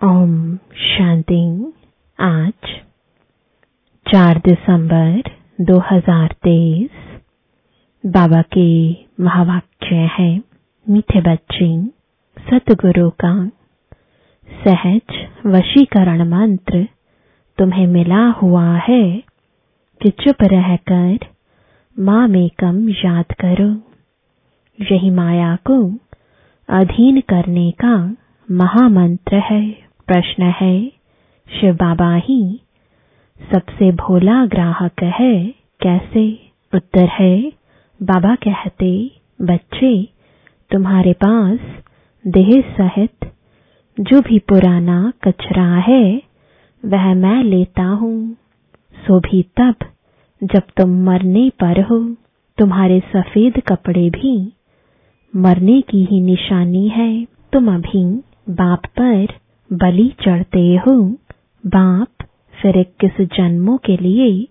ओम शांति। आज 4 दिसंबर 2023 बाबा के महावाक्य है, मीठे बच्चे, सतगुरु का सहज वशीकरण मंत्र, तुम्हें मिला हुआ है कि चुप रहकर माँ में कम याद करो। यही माया को अधीन करने का महामंत्र है। प्रश्न है, शिव बाबा ही, सबसे भोला ग्राहक है कैसे? उत्तर है, बाबा कहते, बच्चे, तुम्हारे पास देह सहित जो भी पुराना कचरा है, वह मैं लेता हूँ। सो भी तब जब तुम मरने पर हो। तुम्हारे सफ़ेद कपड़े भी मरने की ही निशानी है। तुम अभी बाप पर बलि चढ़ते हो। बाप, फिर इक्कीस जन्मों के लिए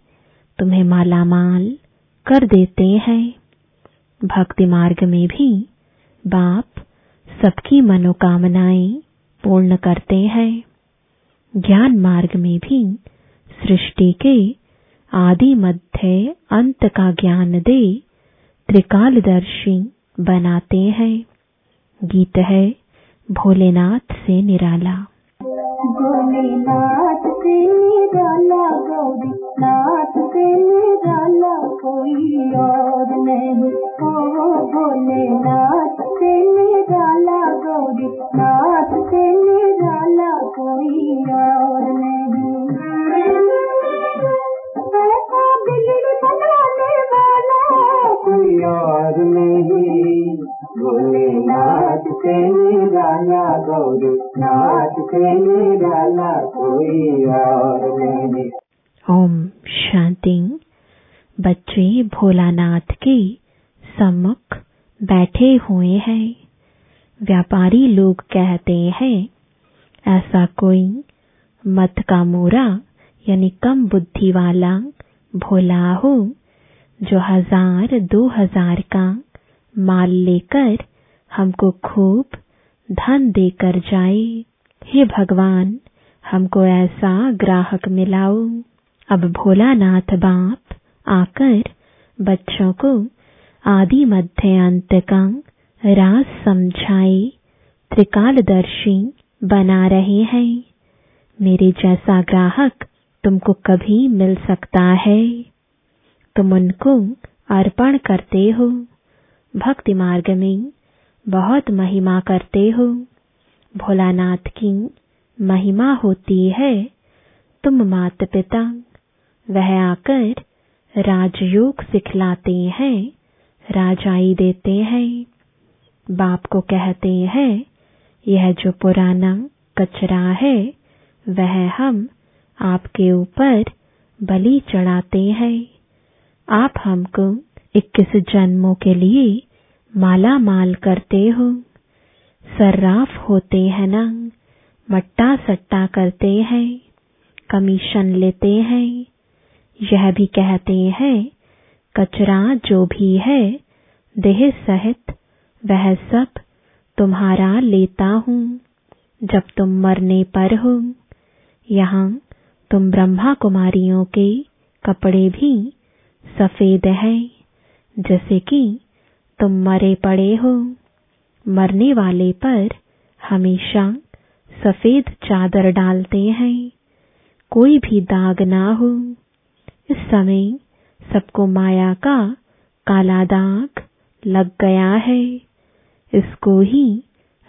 तुम्हें मालामाल कर देते हैं? भक्ति मार्ग में भी बाप सबकी मनोकामनाएँ पूर्ण करते हैं। ज्ञान मार्ग में भी सृष्टि के आदि मध्य अंत का ज्ञान दे त्रिकालदर्शी बनाते हैं। गीत है भोलेनाथ से निराला। भोलेनाथ से निराला गौरीनाथ से निराला कोई और व्यापारी लोग कहते हैं, ऐसा कोई मत का मोरा, यानी कम बुद्धि वाला, भोला हो, जो हज़ार, दो हज़ार का माल लेकर हमको खूब धन देकर जाए। हे भगवान, हमको ऐसा ग्राहक मिलाओ। अब भोलानाथ बाप आकर बच्चों को आदि मध्य अंत का राज समझाए। त्रिकालदर्शी बना रहे हैं। मेरे जैसा ग्राहक तुमको कभी मिल सकता है। तुम उनको अर्पण करते हो। भक्ति मार्ग में बहुत महिमा करते हो। भोलानाथ की महिमा होती है। तुम माता पिता वह आकर राजयोग सिखलाते हैं, राजाई देते हैं, बाप को कहते हैं यह जो पुराना कचरा है, वह हम आपके ऊपर बलि चढ़ाते हैं। आप हमको इक्कीस जन्मों के लिए माला माल करते हो। सर्राफ होते हैं ना मट्टा सट्टा करते हैं, कमीशन लेते हैं। यह भी कहते हैं, कचरा जो भी है, देह सहित वह सब तुम्हारा लेता हूँ। जब तुम मरने पर हो, यहाँ तुम ब्रह्मा कुमारियों के कपड़े भी सफ़ेद हैं, जैसे कि तुम मरे पड़े हो। मरने वाले पर हमेशा सफ़ेद चादर डालते हैं। कोई भी दाग ना हो। इस समय सबको माया का काला दाग लग गया है। इसको ही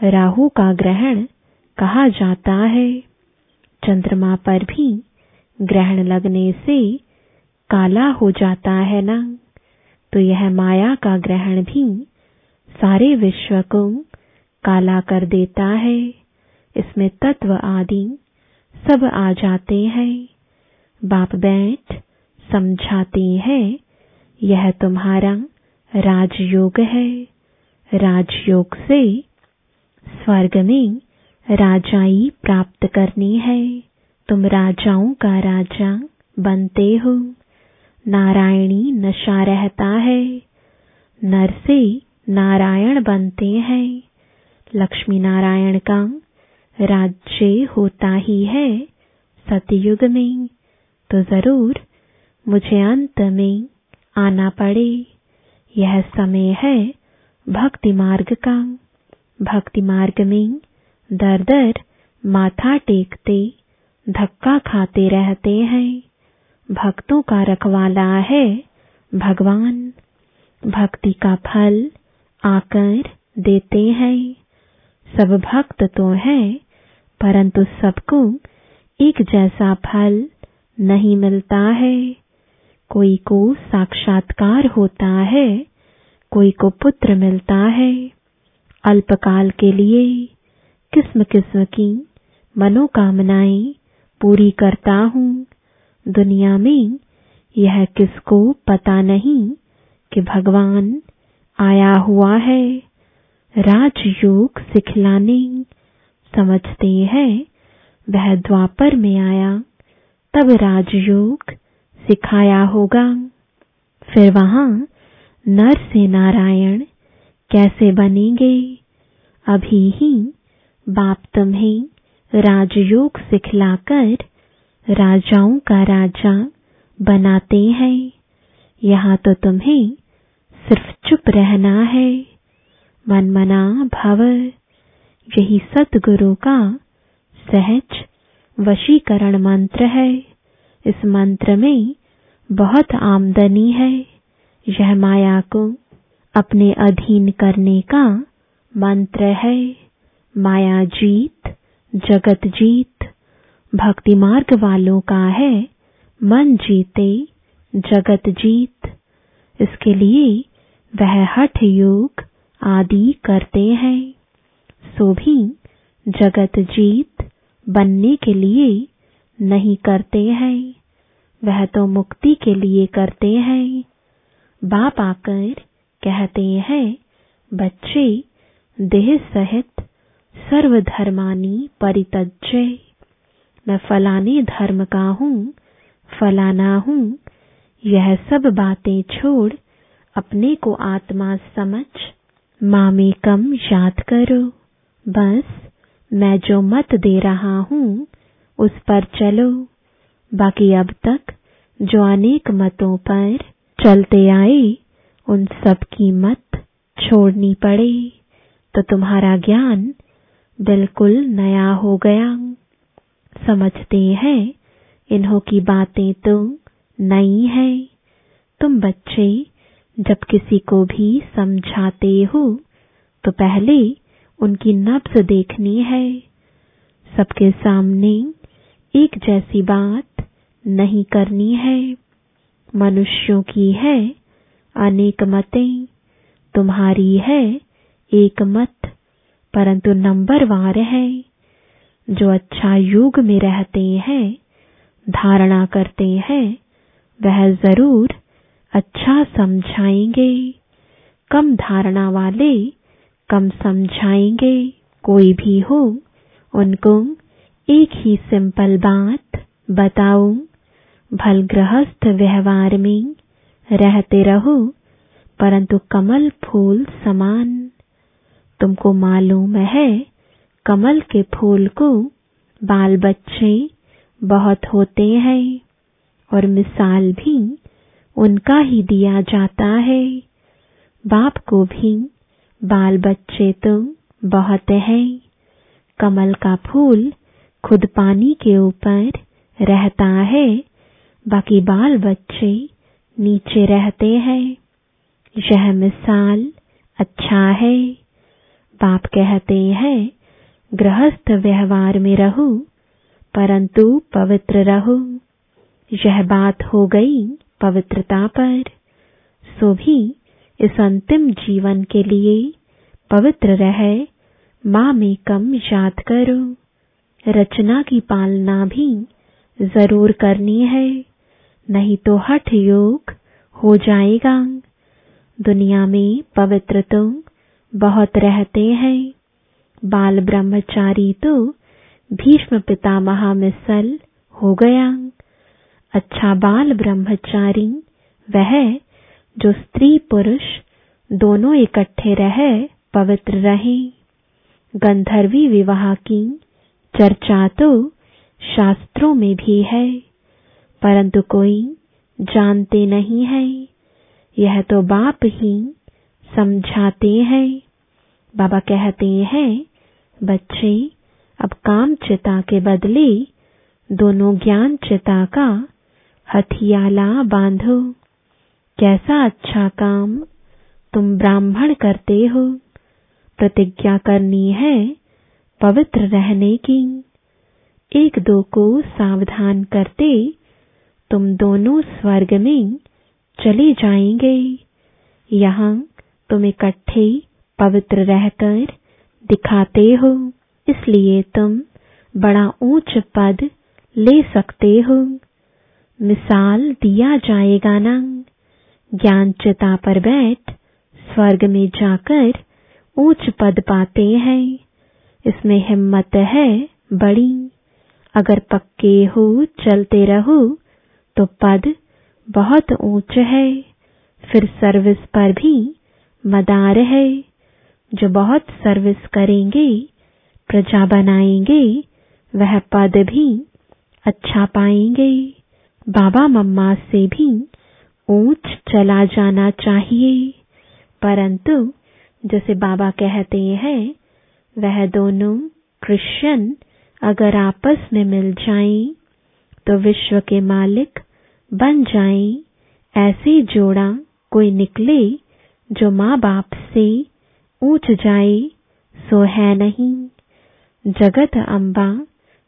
राहु का ग्रहण कहा जाता है। चंद्रमा पर भी ग्रहण लगने से काला हो जाता है ना? तो यह माया का ग्रहण भी सारे विश्व को काला कर देता है। इसमें तत्व आदि सब आ जाते हैं। बाप बैठ समझाते हैं, यह तुम्हारा राजयोग है। राजयोग से स्वर्ग में राजाई प्राप्त करनी है। तुम राजाओं का राजा बनते हो। नारायणी नशा रहता है। नर से नारायण बनते हैं। लक्ष्मी नारायण का राज्य होता ही है सतयुग में। तो ज़रूर मुझे अंत में आना पड़े। यह समय है भक्ति मार्ग का। भक्ति मार्ग में दर दर माथा टेकते, धक्का खाते रहते हैं। भक्तों का रखवाला है भगवान। भक्ति का फल आकर देते हैं। सब भक्त तो हैं, परंतु सबको एक जैसा फल नहीं मिलता है। कोई को साक्षात्कार होता है कोई को पुत्र मिलता है। अल्पकाल के लिए किस्म किस्म की मनोकामनाएँ पूरी करता हूँ। दुनिया में यह किसको पता नहीं कि भगवान आया हुआ है। राजयोग सिखलाने समझते हैं, वह द्वापर में आया। तब राजयोग सिखाया होगा। फिर वहाँ नर से नारायण कैसे बनेंगे? अभी ही बाप तुम्हें राजयोग सिखलाकर राजाओं का राजा बनाते हैं। यहाँ तो तुम्हें सिर्फ़ चुप रहना है। मनमना भव। यही सतगुरु का सहज वशीकरण मंत्र है। इस मंत्र में बहुत आमदनी है। यह माया को अपने अधीन करने का मंत्र है। माया जीत, जगत जीत, भक्ति मार्ग वालों का है। मन जीते, जगत जीत। इसके लिए वह हठ योग आदि करते हैं। सो भी जगत जीत बनने के लिए नहीं करते हैं। वह तो मुक्ति के लिए करते हैं। बाप आकर कहते हैं, बच्चे, देह सहित सर्वधर्मानी परितज्य मैं फलाने धर्म का हूँ, फलाना हूँ, यह सब बातें छोड़ अपने को आत्मा समझ मामे कम याद करो। बस मैं जो मत दे रहा हूँ, उस पर चलो। बाकी अब तक जो अनेक मतों पर चलते आए, उन सब की मत छोड़नी पड़े। तो तुम्हारा ज्ञान बिल्कुल नया हो गया। समझते हैं, इन्हों की बातें तो नई है। तुम बच्चे, जब किसी को भी समझाते हो तो पहले उनकी नब्ज देखनी है। सबके सामने एक जैसी बात नहीं करनी है। मनुष्यों की है, अनेक मतें, तुम्हारी है एक मत, परंतु नंबर वार है। जो अच्छा युग में रहते हैं, धारणा करते हैं, वह ज़रूर अच्छा समझाएँगे। कम धारणा वाले कम समझाएँगे। कोई भी हो, उनको एक ही सिंपल बात बताऊँ। भल गृहस्थ व्यवहार में रहते रहो, परंतु कमल फूल समान। तुमको मालूम है, कमल के फूल को बाल बच्चे बहुत होते हैं, और मिसाल भी उनका ही दिया जाता है। बाप को भी बाल बच्चे तो बहुत हैं। कमल का फूल खुद पानी के ऊपर रहता है बाकी बाल बच्चे नीचे रहते हैं। यह मिसाल अच्छा है। बाप कहते हैं, गृहस्थ व्यवहार में रहो, परंतु पवित्र रहो। यह बात हो गई पवित्रता पर। सो भी इस अंतिम जीवन के लिए पवित्र रहे, माँ में कम याद करो। रचना की पालना भी ज़रूर करनी है, नहीं तो हठ योग हो जाएगा। दुनिया में पवित्र तो बहुत रहते हैं। बाल ब्रह्मचारी तो भीष्म पितामह मिसल हो गया। अच्छा बाल ब्रह्मचारी वह जो स्त्री पुरुष दोनों इकट्ठे रहे पवित्र रहे। गंधर्वी विवाह की चर्चा तो शास्त्रों में भी है, परंतु कोई जानते नहीं है। यह तो बाप ही समझाते हैं। बाबा कहते हैं, बच्चे, अब काम चिता के बदले दोनों ज्ञान चिता का हथियाला बांधो। कैसा अच्छा काम तुम ब्राह्मण करते हो। प्रतिज्ञा करनी है पवित्र रहने की। एक दो को सावधान करते तुम दोनों स्वर्ग में चले जाएँगे। यहाँ तुम इकट्ठे पवित्र रहकर दिखाते हो, इसलिए तुम बड़ा ऊंच पद ले सकते हो। मिसाल दिया जाएगा ना। ज्ञान चिता पर बैठ स्वर्ग में जाकर ऊंच पद पाते हैं। इसमें हिम्मत है बड़ी। अगर पक्के हो, चलते रहो तो पद बहुत ऊंच है। फिर सर्विस पर भी मदार है। जो बहुत सर्विस करेंगे, प्रजा बनाएँगे, वह पद भी अच्छा पाएँगे। बाबा मम्मा से भी ऊंच चला जाना चाहिए। परंतु, जैसे बाबा कहते हैं, वह दोनों क्रिश्चियन अगर आपस में मिल जाएँ तो विश्व के मालिक बन जाएँ। ऐसे जोड़ा कोई निकले जो माँ बाप से ऊंच जाए, सो है नहीं। जगत अम्बा,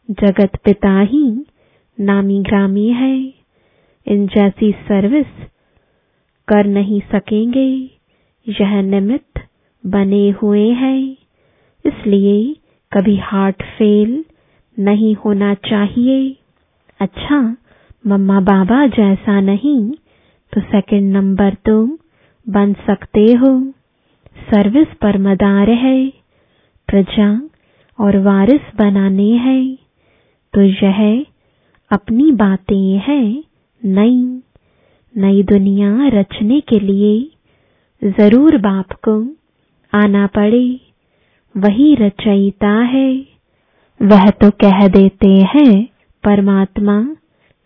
जगत पिता ही नामी ग्रामी है। इन जैसी सर्विस कर नहीं सकेंगे, यह निमित्त बने हुए हैं। इसलिए कभी हार्ट फेल नहीं होना चाहिए। अच्छा मम्मा बाबा जैसा नहीं तो सेकंड नंबर तुम बन सकते हो। सर्विस पर मदार है। प्रजा और वारिस बनाने हैं। तो यह अपनी बातें हैं नई। नई दुनिया रचने के लिए ज़रूर बाप को आना पड़े। वही रचयिता है। वह तो कह देते हैं, परमात्मा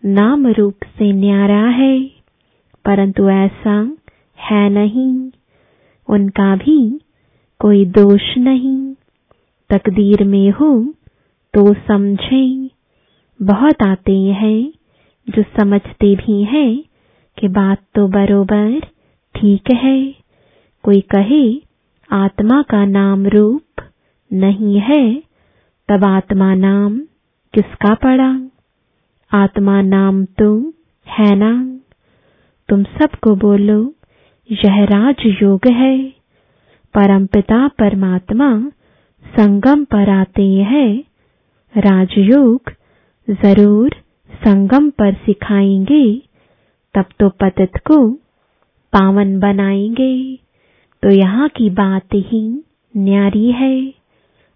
नाम रूप से न्यारा है। परंतु ऐसा है नहीं। उनका भी कोई दोष नहीं। तकदीर में हो तो समझें। बहुत आते हैं जो समझते भी हैं कि बात तो बरोबर ठीक है। कोई कहे, आत्मा का नाम रूप नहीं है। तब आत्मा नाम किसका पड़ा? आत्मा नाम तो है ना? तुम सबको बोलो, यह राजयोग है। परमपिता परमात्मा संगम पर आते हैं। राजयोग ज़रूर संगम पर सिखाएँगे। तब तो पतित को पावन बनाएँगे। तो यहाँ की बात ही न्यारी है।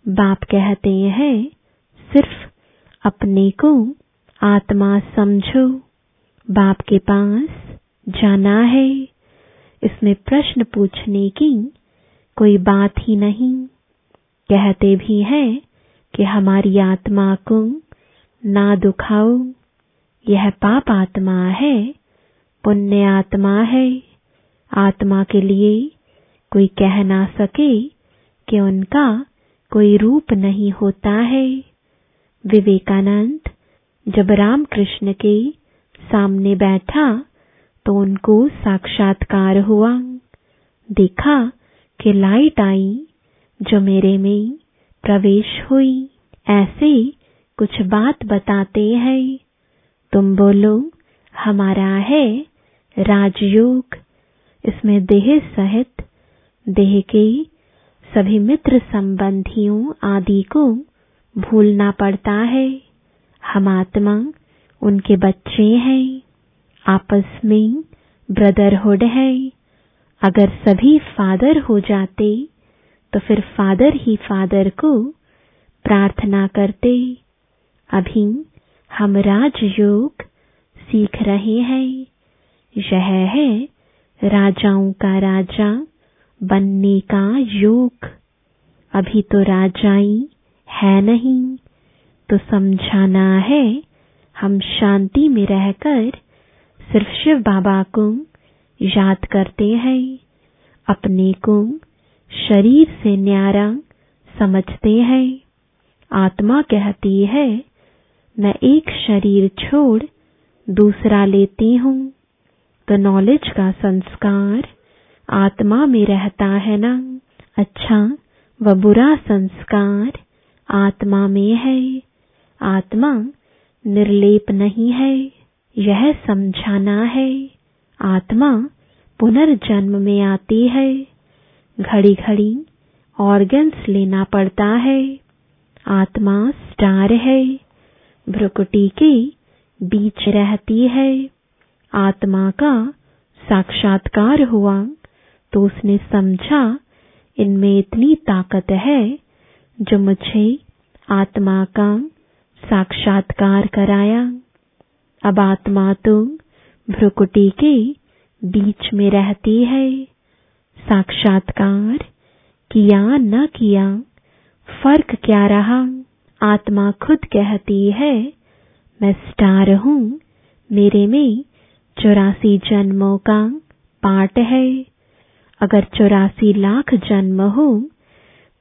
बाप कहते हैं, सिर्फ़ अपने को आत्मा समझो। बाप के पास जाना है। इसमें प्रश्न पूछने की कोई बात ही नहीं। कहते भी हैं कि हमारी आत्मा को ना दुखाओ। यह पाप आत्मा है, पुण्य आत्मा है। आत्मा के लिए कोई कह ना सके कि उनका कोई रूप नहीं होता है। विवेकानंद जब रामकृष्ण के सामने बैठा तो उनको साक्षात्कार हुआ। देखा कि लाइट आई जो मेरे में प्रवेश हुई। ऐसे कुछ बात बताते हैं। तुम बोलो, हमारा है राजयोग। इसमें देह सहित देह के सभी मित्र संबंधियों आदि को भूलना पड़ता है। हम आत्मा, उनके बच्चे हैं। आपस में ब्रदरहुड है। अगर सभी फादर हो जाते तो फिर फादर ही फादर को प्रार्थना करते। अभी हम राजयोग सीख रहे हैं। यह है राजाओं का राजा। बनने का योग। अभी तो राजाई है नहीं तो समझाना है, हम शांति में रहकर सिर्फ़ शिव बाबा को याद करते हैं, अपने को शरीर से न्यारा समझते हैं। आत्मा कहती है, मैं एक शरीर छोड़ दूसरा लेती हूँ तो नॉलेज का संस्कार आत्मा में रहता है ना? अच्छा व बुरा संस्कार आत्मा में है। आत्मा निर्लेप नहीं है, यह समझाना है। आत्मा पुनर्जन्म में आती है। घड़ी घड़ी ऑर्गन्स लेना पड़ता है। आत्मा स्टार है। भ्रुकुटी के बीच रहती है। आत्मा का साक्षात्कार हुआ। तो उसने समझा, इनमें इतनी ताकत है जो मुझे आत्मा का साक्षात्कार कराया। अब आत्मा तो भ्रुकुटी के बीच में रहती है। साक्षात्कार किया न किया, फ़र्क क्या रहा? आत्मा खुद कहती है, मैं स्टार हूँ, मेरे में चौरासी जन्मों का पाठ है। अगर चौरासी लाख जन्म हो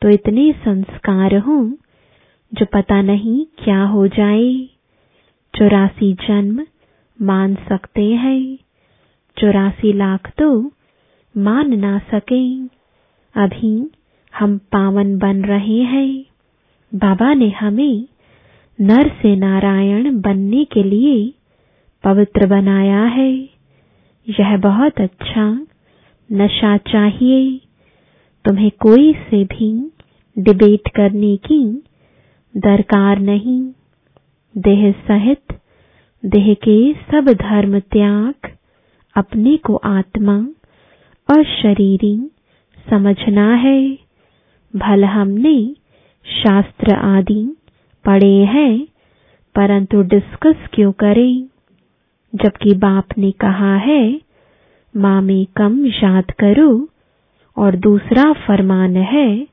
तो इतने संस्कार हो, जो पता नहीं क्या हो जाए। चौरासी जन्म मान सकते हैं। चौरासी लाख तो मान ना सके। अभी हम पावन बन रहे हैं। बाबा ने हमें नर से नारायण बनने के लिए पवित्र बनाया है। यह बहुत अच्छा नशा चाहिए, तुम्हें कोई से भी डिबेट करने की दरकार नहीं। देह सहित, देह के सब धर्म त्याग, अपने को आत्मा और शरीरी समझना है। भल हमने शास्त्र आदि पढ़े हैं, परंतु डिस्कस क्यों करें? जबकि बाप ने कहा है माँ में कम याद करो। और दूसरा फरमान है,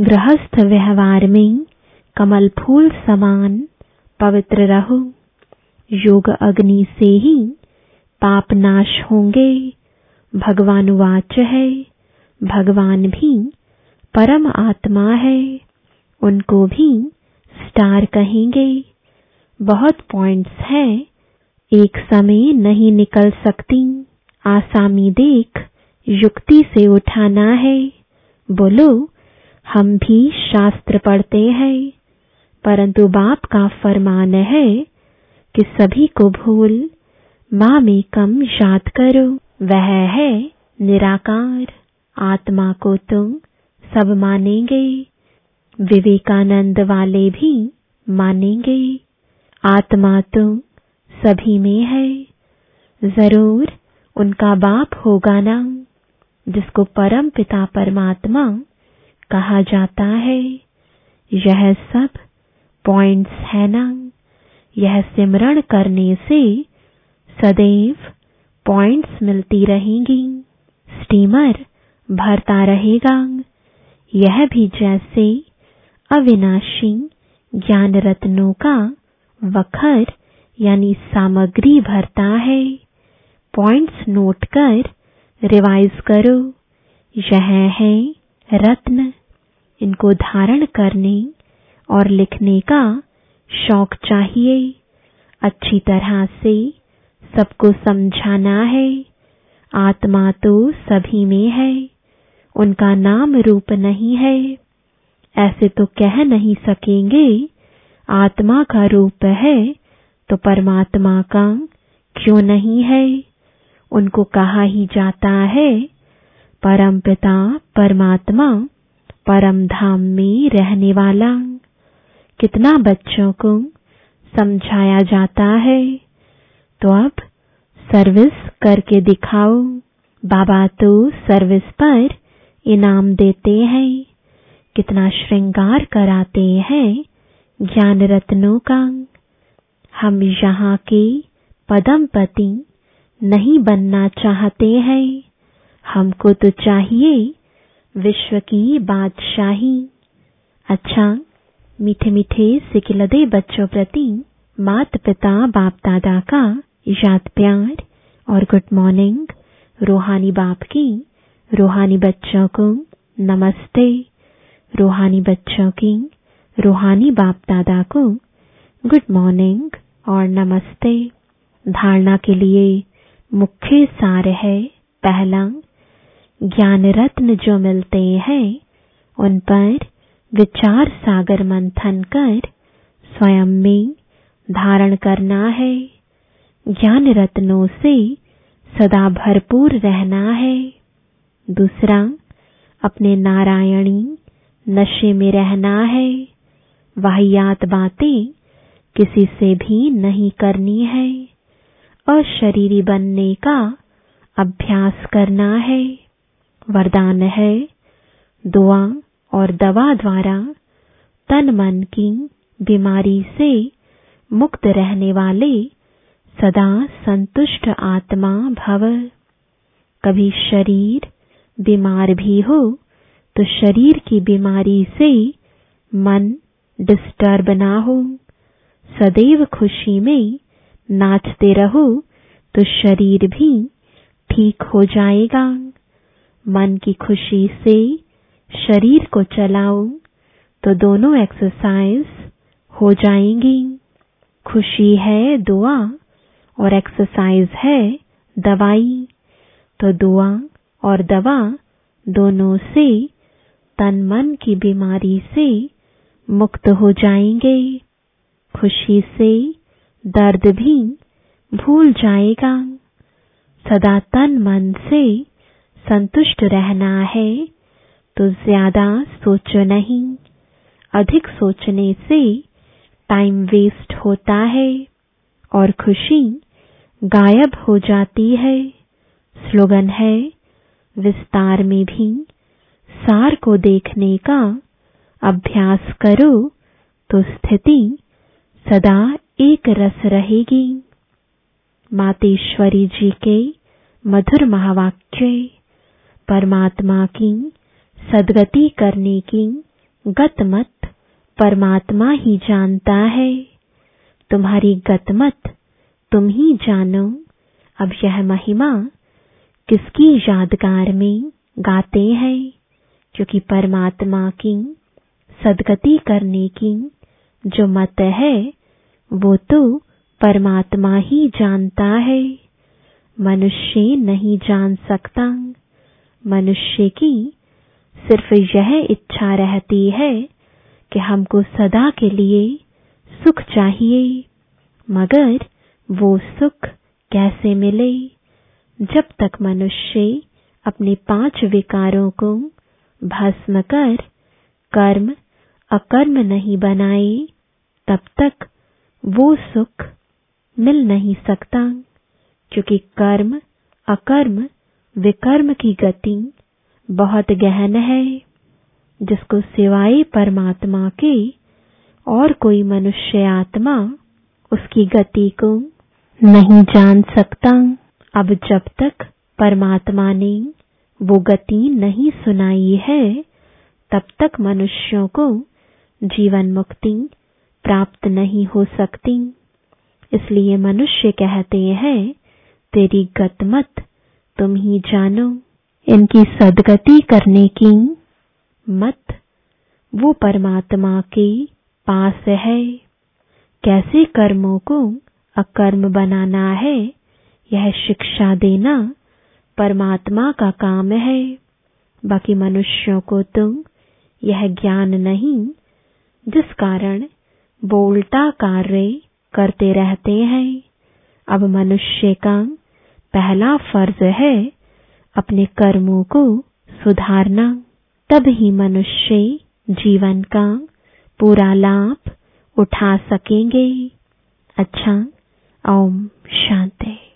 गृहस्थ व्यवहार में कमल फूल समान पवित्र रहो। योग अग्नि से ही पाप नाश होंगे। भगवान वाच है, भगवान भी परम आत्मा है। उनको भी स्टार कहेंगे। बहुत पॉइंट्स हैं, एक समय नहीं निकल सकती। आसामी देख, युक्ति से उठाना है। बोलो, हम भी शास्त्र पढ़ते हैं। परंतु बाप का फरमान है कि सभी को भूल, माँ में कम याद करो, वह है निराकार। आत्मा को तुम सब मानेंगे, विवेकानंद वाले भी मानेंगे। आत्मा तुम सभी में है, ज़रूर उनका बाप होगा ना, जिसको परम पिता परमात्मा कहा जाता है। यह सब पॉइंट्स है ना। यह सिमरण करने से सदैव पॉइंट्स मिलती रहेंगी। स्टीमर भरता रहेगा। यह भी जैसे अविनाशी ज्ञान रत्नों का वखर यानी सामग्री भरता है। पॉइंट्स नोट कर रिवाइज करो। यह है रत्न। इनको धारण करने और लिखने का शौक चाहिए। अच्छी तरह से सबको समझाना है। आत्मा तो सभी में है। उनका नाम रूप नहीं है। ऐसे तो कह नहीं सकेंगे, आत्मा का रूप है तो परमात्मा का क्यों नहीं है? उनको कहा ही जाता है, परम पिता, परमात्मा, परम धाम में रहने वाला। कितना बच्चों को समझाया जाता है। तो अब सर्विस करके दिखाओ। बाबा तो सर्विस पर इनाम देते हैं। कितना श्रृंगार कराते हैं ज्ञान रत्नों का। हम यहाँ के पदम पति नहीं बनना चाहते हैं। हमको तो चाहिए विश्व की बादशाही। अच्छा मीठे मीठे सिकिलदे बच्चों प्रति मात पिता बाप दादा का याद प्यार और गुड मॉर्निंग। रूहानी बाप की, रूहानी बच्चों को नमस्ते। रूहानी बच्चों की, रूहानी बाप दादा को गुड मॉर्निंग और नमस्ते। धारणा के लिए मुख्य सार है पहला ज्ञान रत्न जो मिलते हैं, उन पर विचार सागर मंथन कर, स्वयं में धारण करना है। ज्ञान रत्नों से सदा भरपूर रहना है। दूसरा, अपने नारायणी नशे में रहना है। वाहियात बातें किसी से भी नहीं करनी है। अशरीरी बनने का अभ्यास करना है। वरदान है दुआ और दवा द्वारा तन मन की बीमारी से मुक्त रहने वाले सदा संतुष्ट आत्मा भव। कभी शरीर बीमार भी हो तो शरीर की बीमारी से मन डिस्टर्ब ना हो। सदैव खुशी में नाचते रहो तो शरीर भी ठीक हो जाएगा। मन की खुशी से शरीर को चलाओ तो दोनों एक्सरसाइज हो जाएँगी। खुशी है दुआ और एक्सरसाइज है दवाई। तो दुआ और दवा दोनों से तन मन की बीमारी से मुक्त हो जाएँगे। खुशी से दर्द भी भूल जाएगा। सदा तन मन से संतुष्ट रहना है तो ज़्यादा सोचो नहीं। अधिक सोचने से टाइम वेस्ट होता है और खुशी गायब हो जाती है। स्लोगन है, विस्तार में भी सार को देखने का अभ्यास करो तो स्थिति सदा एक रस रहेगी। मातेश्वरी जी के मधुर महावाक्य, परमात्मा की सदगति करने की गतमत परमात्मा ही जानता है। तुम्हारी गतमत तुम ही जानो। अब यह महिमा किसकी यादगार में गाते हैं? क्योंकि परमात्मा की सदगति करने की जो मत है वो तो परमात्मा ही जानता है। मनुष्य नहीं जान सकता। मनुष्य की सिर्फ़ यह इच्छा रहती है कि हमको सदा के लिए सुख चाहिए। मगर वो सुख कैसे मिले? जब तक मनुष्य अपने पाँच विकारों को भस्म कर कर्म अकर्म नहीं बनाए, तब तक वो सुख मिल नहीं सकता क्योंकि कर्म, अकर्म, विकर्म की गति बहुत गहन है, जिसको सिवाय परमात्मा के और कोई मनुष्य आत्मा उसकी गति को नहीं जान सकता। अब जब तक परमात्मा ने वो गति नहीं सुनाई है, तब तक मनुष्यों को जीवन मुक्ति प्राप्त नहीं हो सकती। इसलिए मनुष्य कहते हैं, तेरी गत मत तुम ही जानो। इनकी सदगति करने की मत वो परमात्मा के पास है। कैसे कर्मों को अकर्म बनाना है, यह शिक्षा देना परमात्मा का काम है। बाकी मनुष्यों को तो यह ज्ञान नहीं, जिस कारण उल्टा कार्य करते रहते हैं। अब मनुष्य का पहला फ़र्ज़ है अपने कर्मों को सुधारना। तब ही मनुष्य जीवन का पूरा लाभ उठा सकेंगे। अच्छा ओम शांति।